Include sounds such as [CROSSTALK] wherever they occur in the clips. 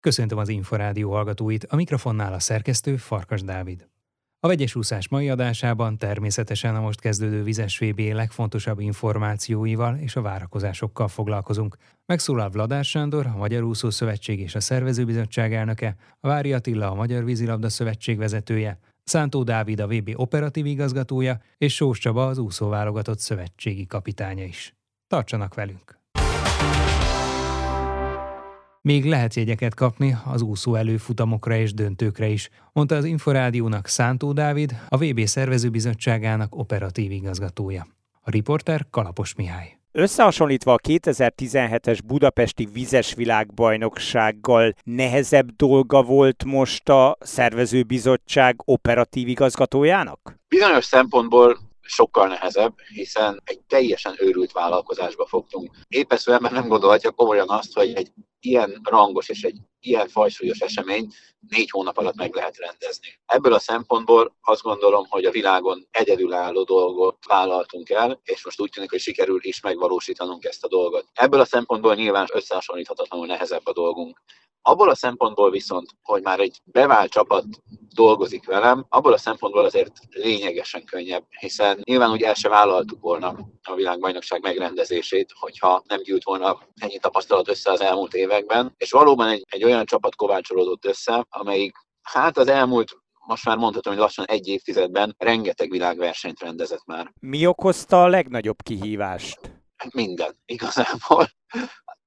Köszöntöm az Inforádió hallgatóit, a mikrofonnál a szerkesztő Farkas Dávid. A vegyes úszás mai adásában természetesen a most kezdődő vizes VB legfontosabb információival és a várakozásokkal foglalkozunk. Megszólal Vladár Sándor, a Magyar Úszó Szövetség és a Szervezőbizottság elnöke, a Vári Attila, a Magyar Vízilabda Szövetség vezetője, Szántó Dávid, a VB operatív igazgatója, és Sós Csaba, az úszóválogatott szövetségi kapitánya is. Tartsanak velünk! Még lehet jegyeket kapni az úszó előfutamokra és döntőkre is, mondta az Inforádiónak Szántó Dávid, a VB szervezőbizottságának operatív igazgatója. A riporter Kalapos Mihály. Összehasonlítva a 2017-es budapesti vizes világbajnoksággal nehezebb dolga volt most a szervezőbizottság operatív igazgatójának? Bizonyos szempontból sokkal nehezebb, hiszen egy teljesen őrült vállalkozásba fogtunk. Épp ezt nem gondolhatja komolyan azt, hogy egy ilyen rangos és egy ilyen fajsúlyos esemény négy hónap alatt meg lehet rendezni. Ebből a szempontból azt gondolom, hogy a világon egyedülálló dolgot vállaltunk el, és most úgy tűnik, hogy sikerül is megvalósítanunk ezt a dolgot. Ebből a szempontból nyilván összehasonlíthatatlanul nehezebb a dolgunk. Abból a szempontból viszont, hogy már egy bevált csapat dolgozik velem, abból a szempontból azért lényegesen könnyebb, hiszen nyilván úgy el se vállaltuk volna a világbajnokság megrendezését, hogyha nem gyűlt volna ennyi tapasztalat össze az elmúlt években, és valóban egy, egy olyan csapat kovácsolódott össze, amelyik hát az elmúlt most már mondhatom, hogy lassan egy évtizedben rengeteg világversenyt rendezett már. Mi okozta a legnagyobb kihívást? Minden, igazából.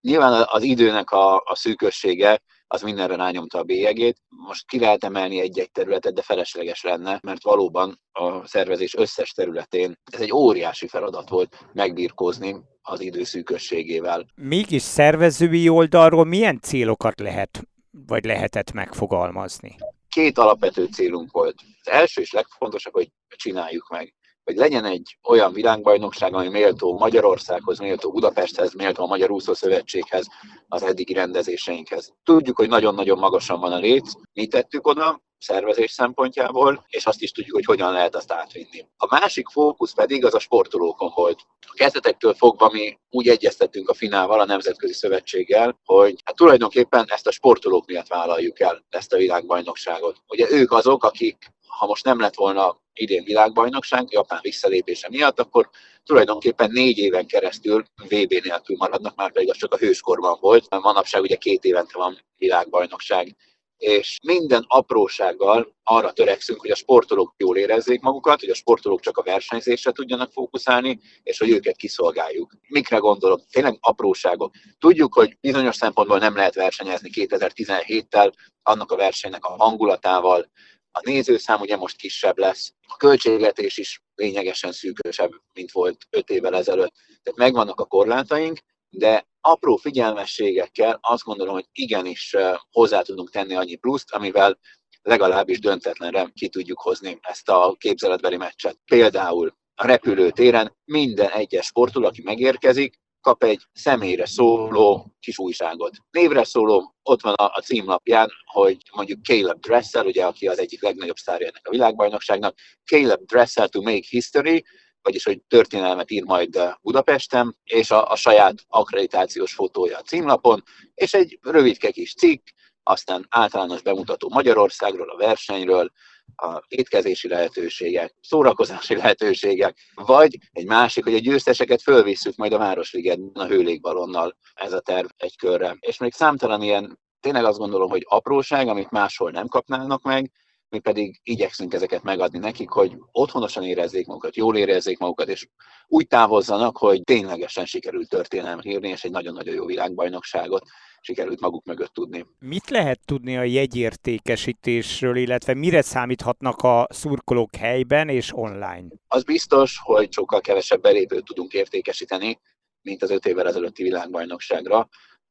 Nyilván az időnek a, a szűkössége az mindenre rányomta a bélyegét. Most ki lehet emelni egy-egy területet, de felesleges lenne, mert valóban a szervezés összes területén ez egy óriási feladat volt megbirkózni az idő szűkösségével. Mégis szervezői oldalról milyen célokat lehet, vagy lehetett megfogalmazni? Két alapvető célunk volt. Az első és legfontosabb, hogy csináljuk meg hogy legyen egy olyan világbajnokság, ami méltó Magyarországhoz, méltó Budapesthez, méltó a Magyar Úszó Szövetséghez, az eddigi rendezéseinkhez. Tudjuk, hogy nagyon-nagyon magasan van a léc, mi tettük oda, szervezés szempontjából, és azt is tudjuk, hogy hogyan lehet azt átvinni. A másik fókusz pedig az a sportolókon volt. A kezdetektől fogva mi úgy egyeztettünk a finával, a Nemzetközi Szövetséggel, hogy hát tulajdonképpen ezt a sportolók miatt vállaljuk el, ezt a világbajnokságot. Ugye ők azok, akik ha most nem lett volna idén világbajnokság, Japán visszalépése miatt, akkor tulajdonképpen négy éven keresztül VB nélkül maradnak, már pedig az csak a hőskorban volt. Manapság ugye két évente van világbajnokság és minden aprósággal arra törekszünk, hogy a sportolók jól érezzék magukat, hogy a sportolók csak a versenyzésre tudjanak fókuszálni, és hogy őket kiszolgáljuk. Mikre gondolok? Tényleg apróságok. Tudjuk, hogy bizonyos szempontból nem lehet versenyezni 2017-tel, annak a versenynek a hangulatával, a nézőszám ugye most kisebb lesz, a költségvetés is lényegesen szűkösebb, mint volt öt évvel ezelőtt. Tehát megvannak a korlátaink, de apró figyelmességekkel azt gondolom, hogy igenis hozzá tudunk tenni annyi pluszt, amivel legalábbis döntetlenre ki tudjuk hozni ezt a képzeletbeli meccset. Például a repülőtéren minden egyes sportoló, aki megérkezik, kap egy személyre szóló kis újságot. Névre szóló, ott van a, címlapján, hogy mondjuk Caleb Dressel, ugye, aki az egyik legnagyobb sztárja ennek a világbajnokságnak, Caleb Dressel to make history, vagyis hogy történelmet ír majd Budapesten, és a, a saját akkreditációs fotója a címlapon, és egy rövidke kis cikk, aztán általános bemutató Magyarországról, a versenyről, a étkezési lehetőségek, szórakozási [LAUGHS] lehetőségek, vagy egy másik, hogy a győzteseket fölvisszük majd a Városligetben a hőlégbalonnal ez a terv egy körre. És még számtalan ilyen, tényleg azt gondolom, hogy apróság, amit máshol nem kapnának meg, mi pedig igyekszünk ezeket megadni nekik, hogy otthonosan érezzék magukat, jól érezzék magukat, és úgy távozzanak, hogy ténylegesen sikerült történelmet írni, és egy nagyon-nagyon jó világbajnokságot sikerült maguk mögött tudni. Mit lehet tudni a jegyértékesítésről, illetve mire számíthatnak a szurkolók helyben és online? Az biztos, hogy sokkal kevesebb belépőt tudunk értékesíteni, mint az öt évvel ezelőtti világbajnokságra.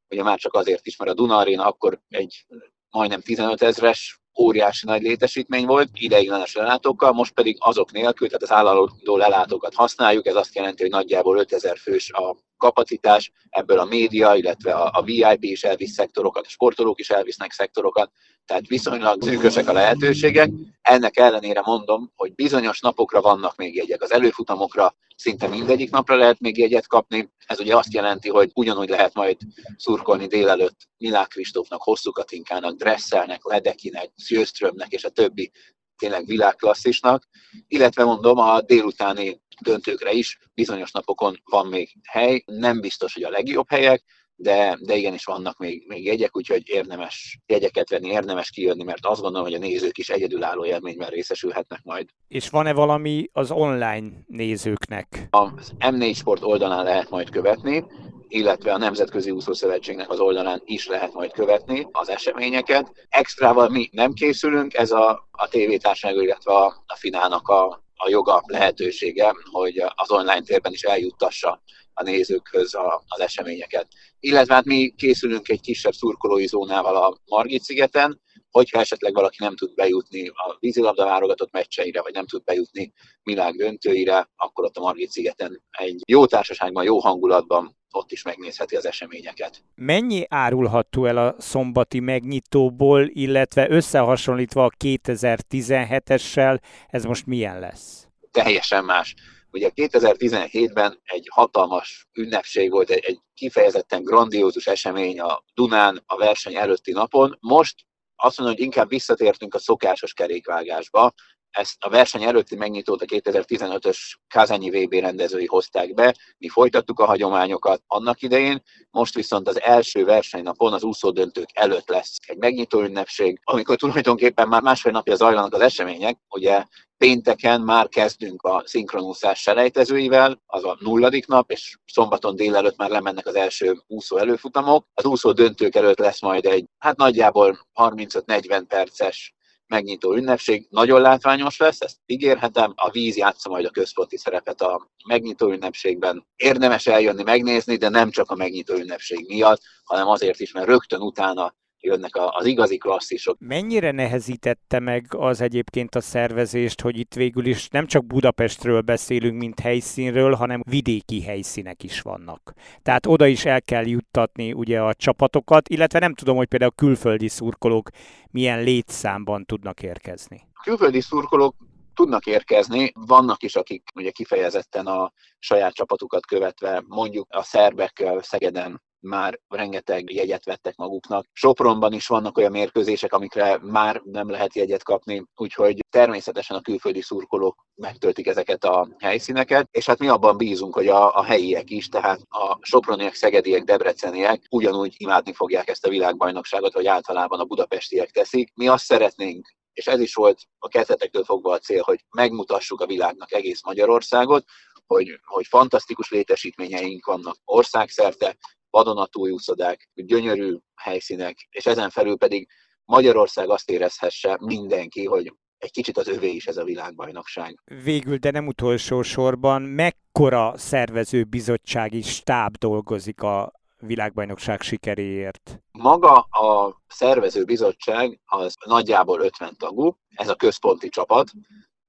Ugye már csak azért is, mert a Duna Arena akkor egy majdnem 15 ezres óriási nagy létesítmény volt, ideiglenes lelátókkal, most pedig azok nélkül, tehát az állandó lelátókat használjuk, ez azt jelenti, hogy nagyjából 5000 fős a kapacitás, ebből a média, illetve a, a VIP is elvisz szektorokat, a sportolók is elvisznek szektorokat, tehát viszonylag szűkösek a lehetőségek. Ennek ellenére mondom, hogy bizonyos napokra vannak még jegyek. Az előfutamokra szinte mindegyik napra lehet még jegyet kapni. Ez ugye azt jelenti, hogy ugyanúgy lehet majd szurkolni délelőtt Milák Kristófnak, Hosszú Katinkának, Dresselnek, Ledekinek, Szjöströmnek és a többi tényleg világklasszisnak, illetve mondom, a délutáni döntőkre is bizonyos napokon van még hely, nem biztos, hogy a legjobb helyek, de, de igenis vannak még, még jegyek, úgyhogy érdemes jegyeket venni, érdemes kijönni, mert azt gondolom, hogy a nézők is egyedülálló élményben részesülhetnek majd. És van-e valami az online nézőknek? Az M4 Sport oldalán lehet majd követni, illetve a Nemzetközi Úszószövetségnek az oldalán is lehet majd követni az eseményeket. Extrával mi nem készülünk, ez a, a tévétárság, illetve a, a finának a, a joga lehetősége, hogy az online térben is eljuttassa a nézőkhöz a, az eseményeket. Illetve hát mi készülünk egy kisebb szurkolói zónával a Margit szigeten, hogyha esetleg valaki nem tud bejutni a vízilabda válogatott meccseire, vagy nem tud bejutni világ döntőire, akkor ott a Margit szigeten egy jó társaságban, jó hangulatban ott is megnézheti az eseményeket. Mennyi árulható el a szombati megnyitóból, illetve összehasonlítva a 2017-essel, ez most milyen lesz? Teljesen más. Ugye 2017-ben egy hatalmas ünnepség volt, egy, egy kifejezetten grandiózus esemény a Dunán a verseny előtti napon. Most azt mondom, hogy inkább visszatértünk a szokásos kerékvágásba, ezt a verseny előtti megnyitót a 2015-ös Kázányi VB rendezői hozták be, mi folytattuk a hagyományokat annak idején, most viszont az első versenynapon, az úszódöntők előtt lesz egy megnyitó ünnepség, amikor tulajdonképpen már másfél napja zajlanak az események, ugye pénteken már kezdünk a szinkronúszás selejtezőivel, az a nulladik nap, és szombaton délelőtt már lemennek az első úszó előfutamok. Az úszó döntők előtt lesz majd egy, hát nagyjából 35-40 perces megnyitó ünnepség, nagyon látványos lesz, ezt ígérhetem, a víz játsza majd a központi szerepet a megnyitó ünnepségben. Érdemes eljönni megnézni, de nem csak a megnyitó ünnepség miatt, hanem azért is, mert rögtön utána jönnek az igazi klasszisok. Mennyire nehezítette meg az egyébként a szervezést, hogy itt végül is nem csak Budapestről beszélünk, mint helyszínről, hanem vidéki helyszínek is vannak. Tehát oda is el kell juttatni ugye a csapatokat, illetve nem tudom, hogy például külföldi szurkolók milyen létszámban tudnak érkezni. Külföldi szurkolók tudnak érkezni. Vannak is, akik ugye kifejezetten a saját csapatukat követve, mondjuk a szerbek Szegeden már rengeteg jegyet vettek maguknak. Sopronban is vannak olyan mérkőzések, amikre már nem lehet jegyet kapni, úgyhogy természetesen a külföldi szurkolók megtöltik ezeket a helyszíneket, és hát mi abban bízunk, hogy a, a helyiek is, tehát a soproniek, szegediek, debreceniek ugyanúgy imádni fogják ezt a világbajnokságot, vagy általában a budapestiek teszik. Mi azt szeretnénk, és ez is volt a kezdetektől fogva a cél, hogy megmutassuk a világnak egész Magyarországot, hogy, hogy fantasztikus létesítményeink vannak országszerte, vadonatúj úszodák, gyönyörű helyszínek, és ezen felül pedig Magyarország azt érezhesse mindenki, hogy egy kicsit az övé is ez a világbajnokság. Végül, de nem utolsó sorban, mekkora szervezőbizottsági stáb dolgozik a világbajnokság sikeréért? Maga a szervezőbizottság az nagyjából 50 tagú, ez a központi csapat,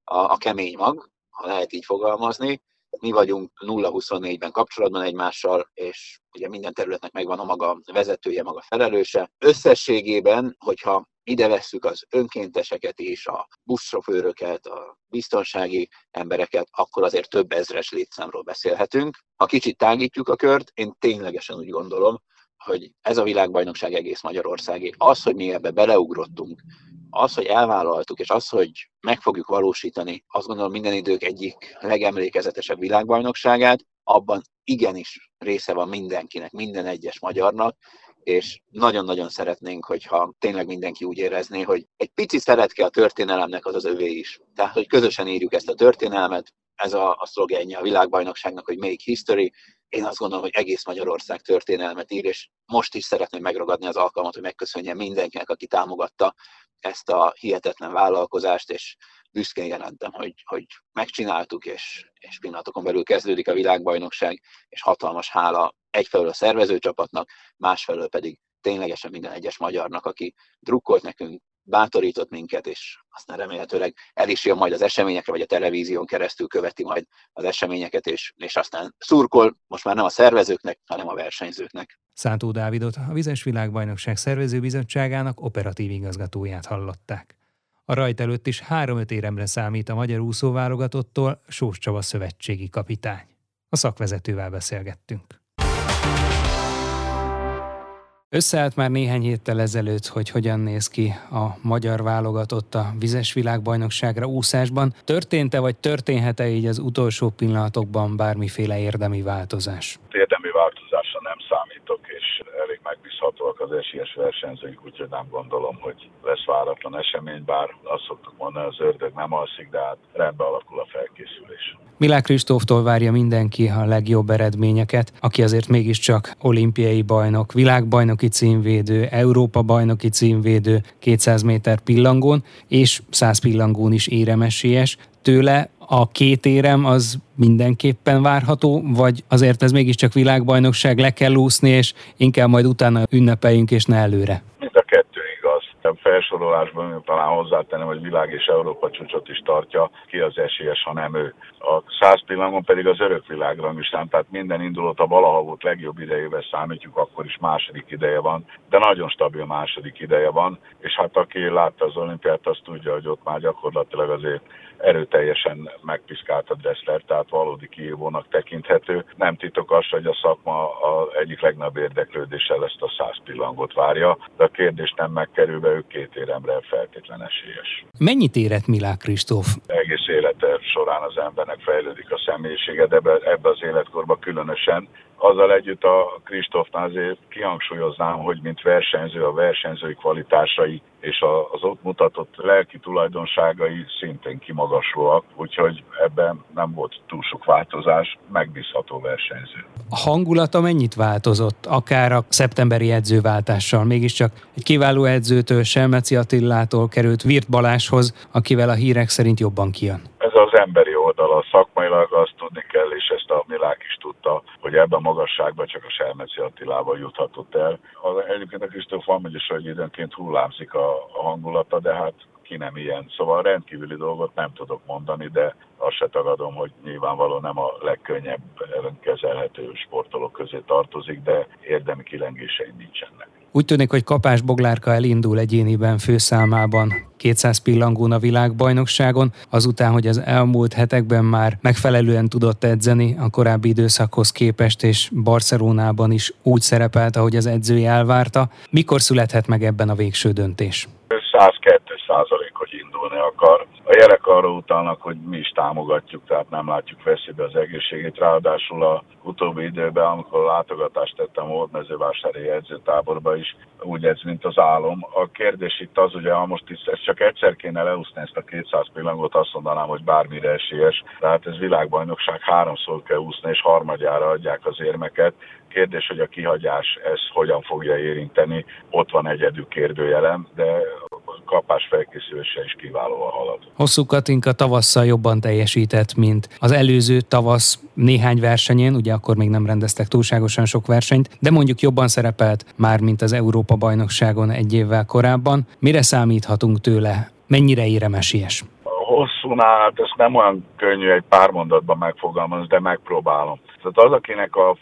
a, a kemény mag, ha lehet így fogalmazni, mi vagyunk 0-24-ben kapcsolatban egymással, és ugye minden területnek megvan a maga vezetője, maga felelőse. Összességében, hogyha ide vesszük az önkénteseket és a buszsofőröket, a biztonsági embereket, akkor azért több ezres létszámról beszélhetünk. Ha kicsit tágítjuk a kört, én ténylegesen úgy gondolom, hogy ez a világbajnokság egész Magyarországé. Az, hogy mi ebbe beleugrottunk, az, hogy elvállaltuk, és az, hogy meg fogjuk valósítani, azt gondolom minden idők egyik legemlékezetesebb világbajnokságát, abban igenis része van mindenkinek, minden egyes magyarnak, és nagyon-nagyon szeretnénk, hogyha tényleg mindenki úgy érezné, hogy egy pici szeretke a történelemnek az az övé is. Tehát, hogy közösen írjuk ezt a történelmet, ez a, a szlogenje a világbajnokságnak, hogy Make History. Én azt gondolom, hogy egész Magyarország történelmet ír, és most is szeretném megragadni az alkalmat, hogy megköszönjem mindenkinek, aki támogatta ezt a hihetetlen vállalkozást, és büszkén jelentem, hogy, hogy megcsináltuk, és, és pillanatokon belül kezdődik a világbajnokság, és hatalmas hála egyfelől a szervezőcsapatnak, másfelől pedig ténylegesen minden egyes magyarnak, aki drukkolt nekünk, bátorított minket, és aztán remélhetőleg el is jön majd az eseményekre, vagy a televízión keresztül követi majd az eseményeket, és, és aztán szurkol most már nem a szervezőknek, hanem a versenyzőknek. Szántó Dávidot, a Vizes Világbajnokság szervezőbizottságának operatív igazgatóját hallották. A rajt előtt is három-öt éremre számít a magyar úszóválogatottól Sós Csaba szövetségi kapitány. A szakvezetővel beszélgettünk. Összeállt már néhány héttel ezelőtt, hogy hogyan néz ki a magyar válogatott a vizes világbajnokságra úszásban. Történt-e vagy történhet-e így az utolsó pillanatokban bármiféle érdemi változás? Érdemi változásra nem számítok, és elég megbízhatóak az esélyes versenyzőink, úgyhogy nem gondolom, hogy lesz váratlan esemény, bár azt szoktuk mondani, az ördög nem alszik, de hát rendben alakul a felkészülés. Milák Kristóftól várja mindenki a legjobb eredményeket, aki azért mégiscsak olimpiai bajnok, világbajnoki címvédő, Európa bajnoki címvédő 200 méter pillangón, és 100 pillangón is éremesélyes. Tőle a két érem az mindenképpen várható, vagy azért ez mégiscsak világbajnokság, le kell úszni, és inkább majd utána ünnepeljünk, és ne előre? Mind a kettő igaz. A felsorolásban talán hozzátenem, hogy világ és Európa csúcsot is tartja, ki az esélyes, ha nem ő. A száz pillangon pedig az örök világrangistán, tehát minden indulót a valaha volt legjobb idejével számítjuk, akkor is második ideje van, de nagyon stabil második ideje van, és hát aki látta az olimpiát, az tudja, hogy ott már gyakorlatilag azért erőteljesen megpiszkált a Dressler, tehát valódi kihívónak tekinthető. Nem titok az, hogy a szakma a egyik legnagyobb érdeklődéssel ezt a száz pillangot várja, de a kérdés nem megkerülve, ő két éremre feltétlen esélyes. Mennyit érett Milák Kristóf? Egész élete során az embernek fejlődik a személyisége, de ebbe az életkorban különösen. Azzal együtt a Kristófnál azért kihangsúlyoznám, hogy mint versenyző, a versenyzői kvalitásai és az ott mutatott lelki tulajdonságai szintén kimagaslóak, úgyhogy ebben nem volt túl sok változás, megbízható versenyző. A hangulata mennyit változott, akár a szeptemberi edzőváltással? Mégiscsak egy kiváló edzőtől, Selmeci Attillától került Virt Baláshoz, akivel a hírek szerint jobban kijön. Ez az emberi oldala, szakmailag azt tudni kell, és ezt a Milák is tudta, hogy ebben a magasságban csak a Selmeci Attilával juthatott el. Az, egyébként a Kristóf van, hogy időnként hullámzik a, a hangulata, de hát ki nem ilyen. Szóval rendkívüli dolgot nem tudok mondani, de azt se tagadom, hogy nyilvánvalóan nem a legkönnyebb kezelhető sportolók közé tartozik, de érdemi kilengései nincsenek. Úgy tűnik, hogy Kapás Boglárka elindul egyéniben főszámában 200 pillangón a világbajnokságon, azután, hogy az elmúlt hetekben már megfelelően tudott edzeni a korábbi időszakhoz képest, és Barcelonában is úgy szerepelt, ahogy az edzője elvárta. Mikor születhet meg ebben a végső döntés? 102 százalék, hogy indulni akar. A jelek arra utalnak, hogy mi is támogatjuk, tehát nem látjuk veszélybe az egészségét. Ráadásul a utóbbi időben, amikor látogatást tettem volt mezővásári edzőtáborba is, úgy ez, mint az álom. A kérdés itt az, ugye, ha most is, ezt csak egyszer kéne leúszni ezt a 200 pillangot, azt mondanám, hogy bármire esélyes. Tehát ez világbajnokság, háromszor kell úszni, és harmadjára adják az érmeket. Kérdés, hogy a kihagyás ez hogyan fogja érinteni. Ott van egyedül kérdőjelem, de kapás felkészülése is kiválóan halad. Hosszú Katinka tavasszal jobban teljesített, mint az előző tavasz néhány versenyén, ugye akkor még nem rendeztek túlságosan sok versenyt, de mondjuk jobban szerepelt már, mint az Európa-bajnokságon egy évvel korábban. Mire számíthatunk tőle? Mennyire éremesies? hosszúnál, hát ezt nem olyan könnyű egy pár mondatban megfogalmazni, de megpróbálom. Tehát az, akinek a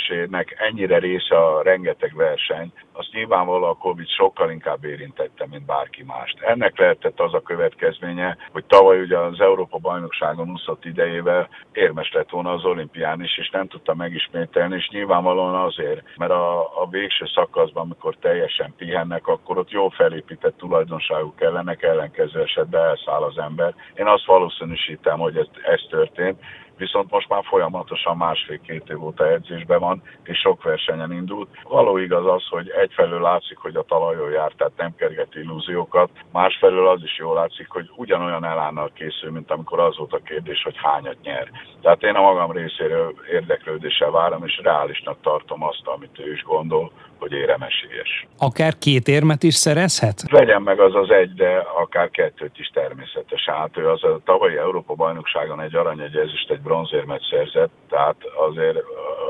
felkészülésének ennyire része a rengeteg verseny, azt nyilvánvalóan a Covid sokkal inkább érintette, mint bárki mást. Ennek lehetett az a következménye, hogy tavaly ugye az Európa bajnokságon úszott idejével érmes lett volna az olimpián is, és nem tudta megismételni, és nyilvánvalóan azért, mert a, a végső szakaszban, amikor teljesen pihennek, akkor ott jó felépített tulajdonságuk kellenek, ellenkező esetben elszáll az ember. Én azt valószínűsítem, hogy ez, ez történt, viszont most már folyamatosan másfél-két év óta edzésben van, és sok versenyen indult. Való igaz az, hogy egyfelől látszik, hogy a talajon jár, tehát nem kerget illúziókat, másfelől az is jól látszik, hogy ugyanolyan elánnal készül, mint amikor az volt a kérdés, hogy hányat nyer. Tehát én a magam részéről érdeklődéssel várom, és reálisnak tartom azt, amit ő is gondol, hogy éremesélyes. Akár két érmet is szerezhet? Legyen meg az az egy, de akár kettőt is természetesen. Hát ő az a tavalyi Európa bajnokságon egy arany, egy ezüst, egy bronzérmet szerzett, tehát azért,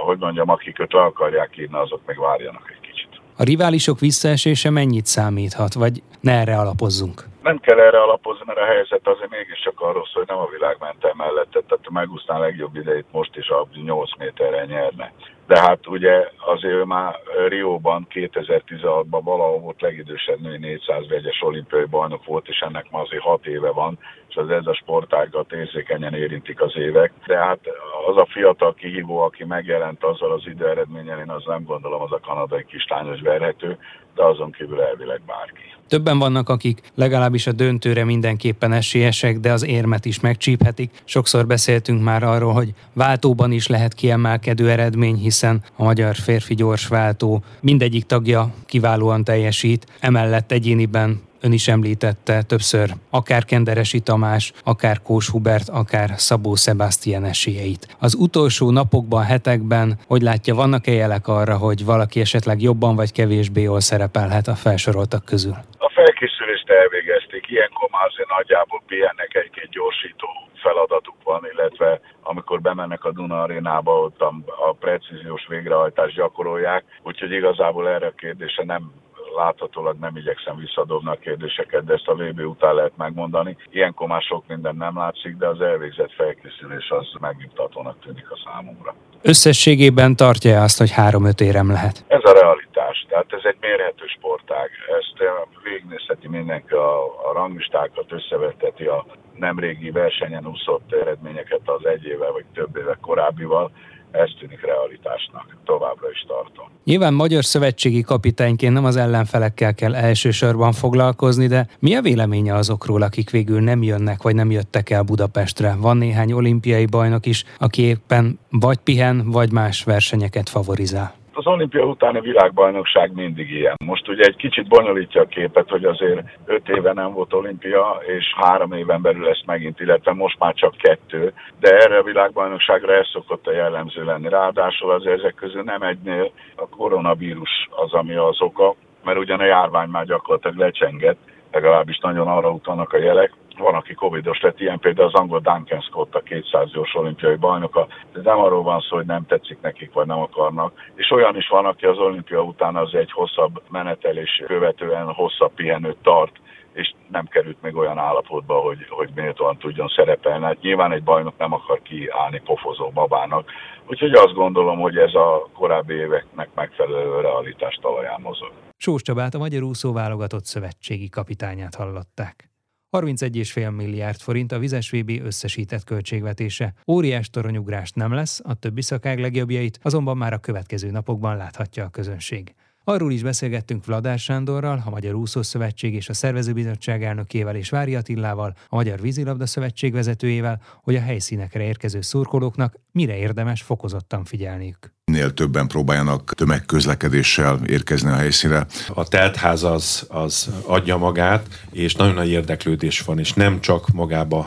hogy mondjam, akik őt le akarják írni, azok meg várjanak egy kicsit. A riválisok visszaesése mennyit számíthat, vagy ne erre alapozzunk? Nem kell erre alapozni, mert a helyzet azért mégiscsak arról szól, hogy nem a világ ment el mellette, tehát a megúsztán legjobb idejét most is a 8 méterre nyerne. De hát ugye azért ő már Rióban 2016-ban valahol volt legidősebb női 400 vegyes olimpiai bajnok volt, és ennek ma azért 6 éve van, és az ez a sportágat érzékenyen érintik az évek. De hát az a fiatal kihívó, aki megjelent azzal az időeredménnyel, én az nem gondolom az a kanadai kislány, hogy verhető, de azon kívül elvileg bárki. Többen vannak, akik legalábbis a döntőre mindenképpen esélyesek, de az érmet is megcsíphetik. Sokszor beszéltünk már arról, hogy váltóban is lehet kiemelkedő eredmény, hiszen a magyar férfi gyors váltó mindegyik tagja kiválóan teljesít, emellett egyéniben Ön is említette többször akár Kenderesi Tamás, akár Kós Hubert, akár Szabó Sebastian esélyeit. Az utolsó napokban, hetekben, hogy látja, vannak-e jelek arra, hogy valaki esetleg jobban vagy kevésbé jól szerepelhet a felsoroltak közül? A felkészülést elvégezték, ilyenkor már azért nagyjából pihennek egy-két gyorsító feladatuk van, illetve amikor bemennek a Duna arénába, ott a, precíziós végrehajtást gyakorolják, úgyhogy igazából erre a kérdése nem láthatólag nem igyekszem visszadobni a kérdéseket, de ezt a VB után lehet megmondani. Ilyenkor már sok minden nem látszik, de az elvégzett felkészülés az megnyugtatónak tűnik a számomra. Összességében tartja azt, hogy három-öt érem lehet? Ez a realitás, tehát ez egy mérhető sportág. Ezt eh, végignézheti mindenki a, a ranglistákat, összeveteti a nemrégi versenyen úszott eredményeket az egy éve vagy több éve korábbival, ez tűnik realitásnak. Továbbra is tartom. Nyilván magyar szövetségi kapitányként nem az ellenfelekkel kell elsősorban foglalkozni, de mi a véleménye azokról, akik végül nem jönnek, vagy nem jöttek el Budapestre? Van néhány olimpiai bajnok is, aki éppen vagy pihen, vagy más versenyeket favorizál az olimpia utáni világbajnokság mindig ilyen. Most ugye egy kicsit bonyolítja a képet, hogy azért öt éve nem volt olimpia, és három éven belül lesz megint, illetve most már csak kettő, de erre a világbajnokságra ez szokott a jellemző lenni. Ráadásul az ezek közül nem egynél a koronavírus az, ami az oka, mert ugyan a járvány már gyakorlatilag lecsengett, legalábbis nagyon arra utalnak a jelek, van, aki covidos lett, ilyen például az angol Duncan Scott, a 200 gyors olimpiai bajnoka, de nem arról van szó, hogy nem tetszik nekik, vagy nem akarnak. És olyan is van, aki az olimpia után az egy hosszabb menetelés követően hosszabb pihenőt tart, és nem került még olyan állapotba, hogy, hogy méltóan tudjon szerepelni. Hát nyilván egy bajnok nem akar kiállni pofozó babának, úgyhogy azt gondolom, hogy ez a korábbi éveknek megfelelő realitás talaján mozog. Sós Csabát, a Magyar Úszó válogatott szövetségi kapitányát hallották. 31,5 milliárd forint a vizes VB összesített költségvetése. Óriás toronyugrást nem lesz, a többi szakág legjobbjait azonban már a következő napokban láthatja a közönség. Arról is beszélgettünk Vladár Sándorral, a Magyar Úszó Szövetség és a Szervezőbizottság elnökével és Vári Attillával, a Magyar Vízilabda Szövetség vezetőjével, hogy a helyszínekre érkező szurkolóknak mire érdemes fokozottan figyelniük minél többen próbáljanak tömegközlekedéssel érkezni a helyszínre. A teltház az, az adja magát, és nagyon nagy érdeklődés van, és nem csak magába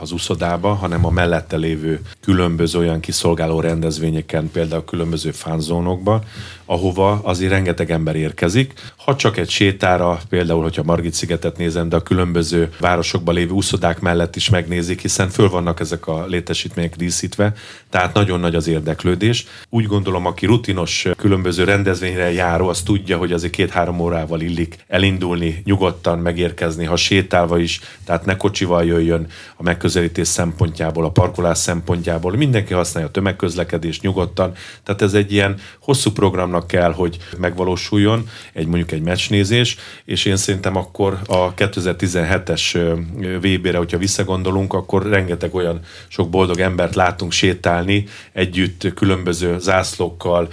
az uszodába, hanem a mellette lévő különböző olyan kiszolgáló rendezvényeken, például különböző fánzónokba, ahova azért rengeteg ember érkezik. Ha csak egy sétára, például, hogyha Margit szigetet nézem, de a különböző városokban lévő úszodák mellett is megnézik, hiszen föl vannak ezek a létesítmények díszítve, tehát nagyon nagy az érdeklődés. Úgy gondolom, aki rutinos különböző rendezvényre járó, az tudja, hogy azért két-három órával illik elindulni, nyugodtan megérkezni, ha sétálva is, tehát ne kocsival jöjjön a megközelítés szempontjából, a parkolás szempontjából. Mindenki használja a tömegközlekedést nyugodtan, tehát ez egy ilyen hosszú programnak kell, hogy megvalósuljon, egy mondjuk egy meccsnézés, és én szerintem akkor a 2017-es VB-re, hogyha visszagondolunk, akkor rengeteg olyan sok boldog embert látunk sétálni együtt különböző zászlókkal,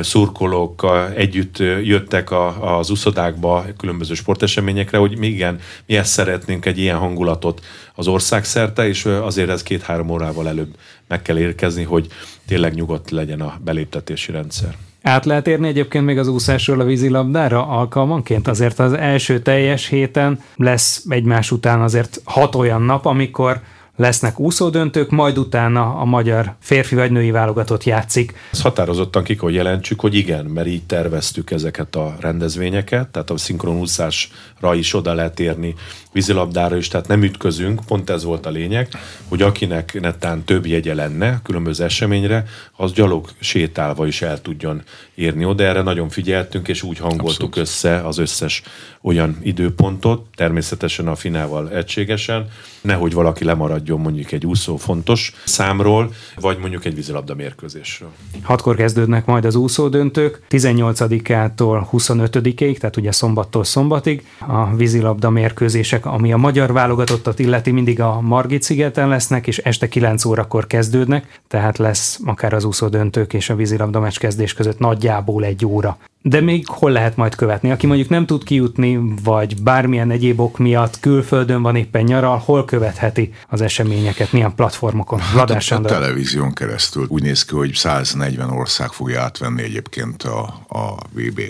szurkolókkal együtt jöttek a, az uszodákba különböző sporteseményekre, hogy mi igen, mi ezt szeretnénk egy ilyen hangulatot az ország szerte, és azért ez két-három órával előbb meg kell érkezni, hogy tényleg nyugodt legyen a beléptetési rendszer. Át lehet érni egyébként még az úszásról a vízilabdára alkalmanként? Azért az első teljes héten lesz egymás után azért hat olyan nap, amikor lesznek úszódöntők, majd utána a magyar férfi vagy női válogatott játszik. Ezt határozottan ki hogy jelentsük, hogy igen, mert így terveztük ezeket a rendezvényeket, tehát a szinkronúszásra is oda lehet érni, vízilabdára is, tehát nem ütközünk, pont ez volt a lényeg, hogy akinek netán több jegye lenne különböző eseményre, az gyalog sétálva is el tudjon érni oda. Erre nagyon figyeltünk, és úgy hangoltuk Abszolút. össze az összes olyan időpontot, természetesen a finával egységesen, nehogy valaki lemaradjon mondjuk egy úszó fontos számról, vagy mondjuk egy vízilabda mérkőzésről. Hatkor kezdődnek majd az úszódöntők, 18-ától 25-ig, tehát ugye szombattól szombatig a vízilabda mérkőzések, ami a magyar válogatottat illeti, mindig a Margit szigeten lesznek, és este 9 órakor kezdődnek, tehát lesz akár az úszódöntők és a vízilabda meccs kezdés között nagyjából egy óra. De még hol lehet majd követni? Aki mondjuk nem tud kijutni, vagy bármilyen egyéb ok miatt külföldön van éppen nyaral, hol követheti az eseményeket, milyen platformokon? Hát a, a televízión keresztül. Úgy néz ki, hogy 140 ország fogja átvenni egyébként a, a VB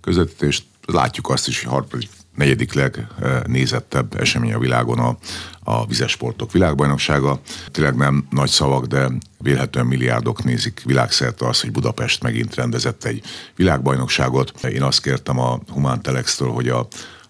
közvetítést. Látjuk azt is, hogy harmadik negyedik legnézettebb esemény a világon a, a vizesportok világbajnoksága. Tényleg nem nagy szavak, de vélhetően milliárdok nézik világszerte azt, hogy Budapest megint rendezett egy világbajnokságot. Én azt kértem a Humán Telex-től, hogy a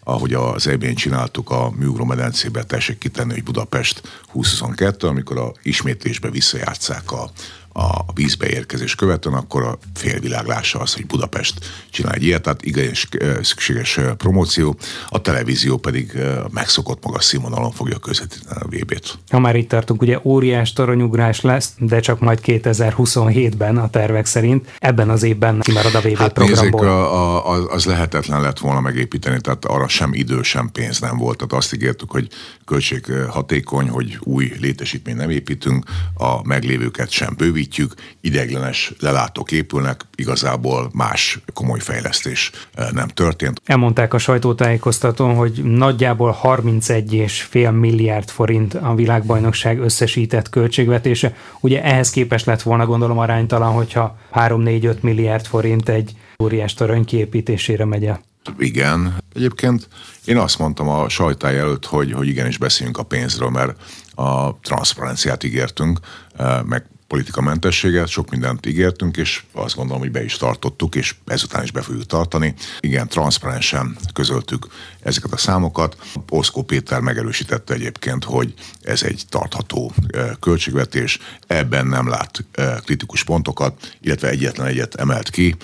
ahogy az eb csináltuk a műugró medencébe, tessék kitenni, hogy Budapest 2022, amikor a ismétlésbe visszajátszák a, a vízbe érkezés követően, akkor a félvilág lássa azt, hogy Budapest csinál egy ilyet, tehát igenis szükséges promóció, a televízió pedig megszokott magas színvonalon fogja közvetíteni a VB-t. Ha már itt tartunk, ugye óriás toronyugrás lesz, de csak majd 2027-ben a tervek szerint. Ebben az évben kimarad a VB hát programból. Nézzék, a, a, az lehetetlen lett volna megépíteni, tehát arra sem idő, sem pénz nem volt. Tehát azt ígértük, hogy költséghatékony, hogy új létesítmény nem építünk, a meglévőket sem bővít építjük, ideglenes lelátók épülnek, igazából más komoly fejlesztés eh, nem történt. Elmondták a sajtótájékoztatón, hogy nagyjából 31,5 milliárd forint a világbajnokság összesített költségvetése. Ugye ehhez képest lett volna gondolom aránytalan, hogyha 3-4-5 milliárd forint egy óriás torony kiépítésére megy el. Igen. Egyébként én azt mondtam a sajtáj előtt, hogy, hogy igenis beszéljünk a pénzről, mert a transzparenciát ígértünk, eh, meg politikamentességet, sok mindent ígértünk, és azt gondolom, hogy be is tartottuk, és ezután is be fogjuk tartani. Igen, transzparensen közöltük ezeket a számokat. Oszkó Péter megerősítette egyébként, hogy ez egy tartható költségvetés, ebben nem lát kritikus pontokat, illetve egyetlen egyet emelt ki,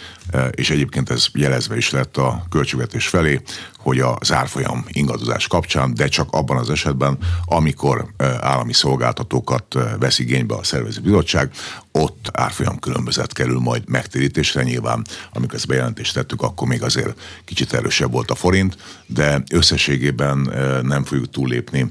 és egyébként ez jelezve is lett a költségvetés felé, hogy a zárfolyam ingadozás kapcsán, de csak abban az esetben, amikor állami szolgáltatókat vesz igénybe a szervező bizottság, ott árfolyam különbözet kerül majd megtérítésre nyilván. Amikor ezt bejelentést tettük, akkor még azért kicsit erősebb volt a forint, de összességében nem fogjuk túllépni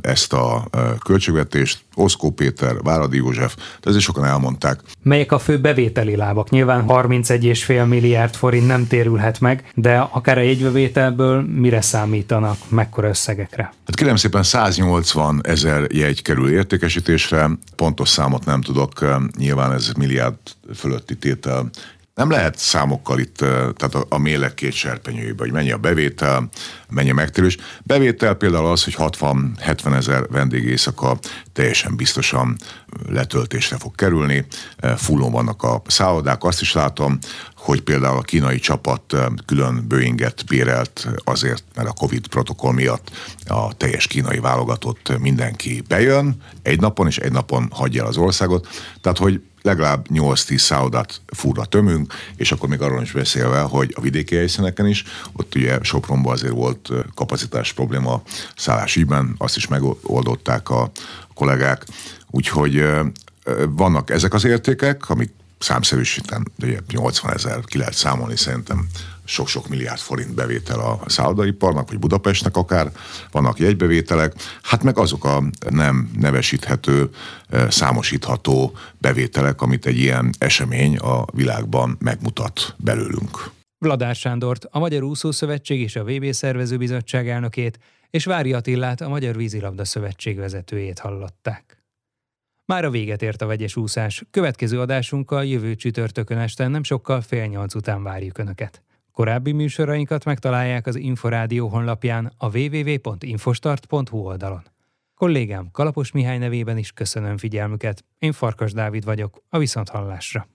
ezt a költségvetést. Oszkó Péter, Váradi József, de ezért sokan elmondták. Melyek a fő bevételi lábak? Nyilván 31,5 milliárd forint nem térülhet meg, de akár a jegybevételből mire számítanak, mekkora összegekre? Hát kérem szépen 180 ezer jegy kerül értékesítésre, pontos számot nem tudok, nyilván ez milliárd fölötti tétel nem lehet számokkal itt, tehát a, a mélek két serpenyőjébe, hogy mennyi a bevétel, mennyi a megtérülés. Bevétel például az, hogy 60-70 ezer vendégészaka teljesen biztosan letöltésre fog kerülni, fullon vannak a szállodák, azt is látom, hogy például a kínai csapat külön Boeinget bérelt azért, mert a Covid protokoll miatt a teljes kínai válogatott mindenki bejön egy napon, és egy napon hagyja az országot. Tehát, hogy legalább 8-10 szállodát furra tömünk, és akkor még arról is beszélve, hogy a vidéki helyszíneken is, ott ugye Sopronban azért volt kapacitás probléma szállásügyben, azt is megoldották a kollégák, úgyhogy vannak ezek az értékek, amik számszerűsíten 80 ezer ki lehet számolni szerintem sok-sok milliárd forint bevétel a szállodaiparnak, vagy Budapestnek akár, vannak jegybevételek, hát meg azok a nem nevesíthető, számosítható bevételek, amit egy ilyen esemény a világban megmutat belőlünk. Vladár Sándort, a Magyar Úszó Szövetség és a VB Szervezőbizottság elnökét, és Vári Attillát, a Magyar Vízilabda Szövetség vezetőjét hallották. Már a véget ért a vegyes úszás. Következő adásunkkal jövő csütörtökön este nem sokkal fél nyolc után várjuk Önöket. Korábbi műsorainkat megtalálják az Inforádió honlapján a www.infostart.hu oldalon. Kollégám Kalapos Mihály nevében is köszönöm figyelmüket. Én Farkas Dávid vagyok, a Viszonthallásra.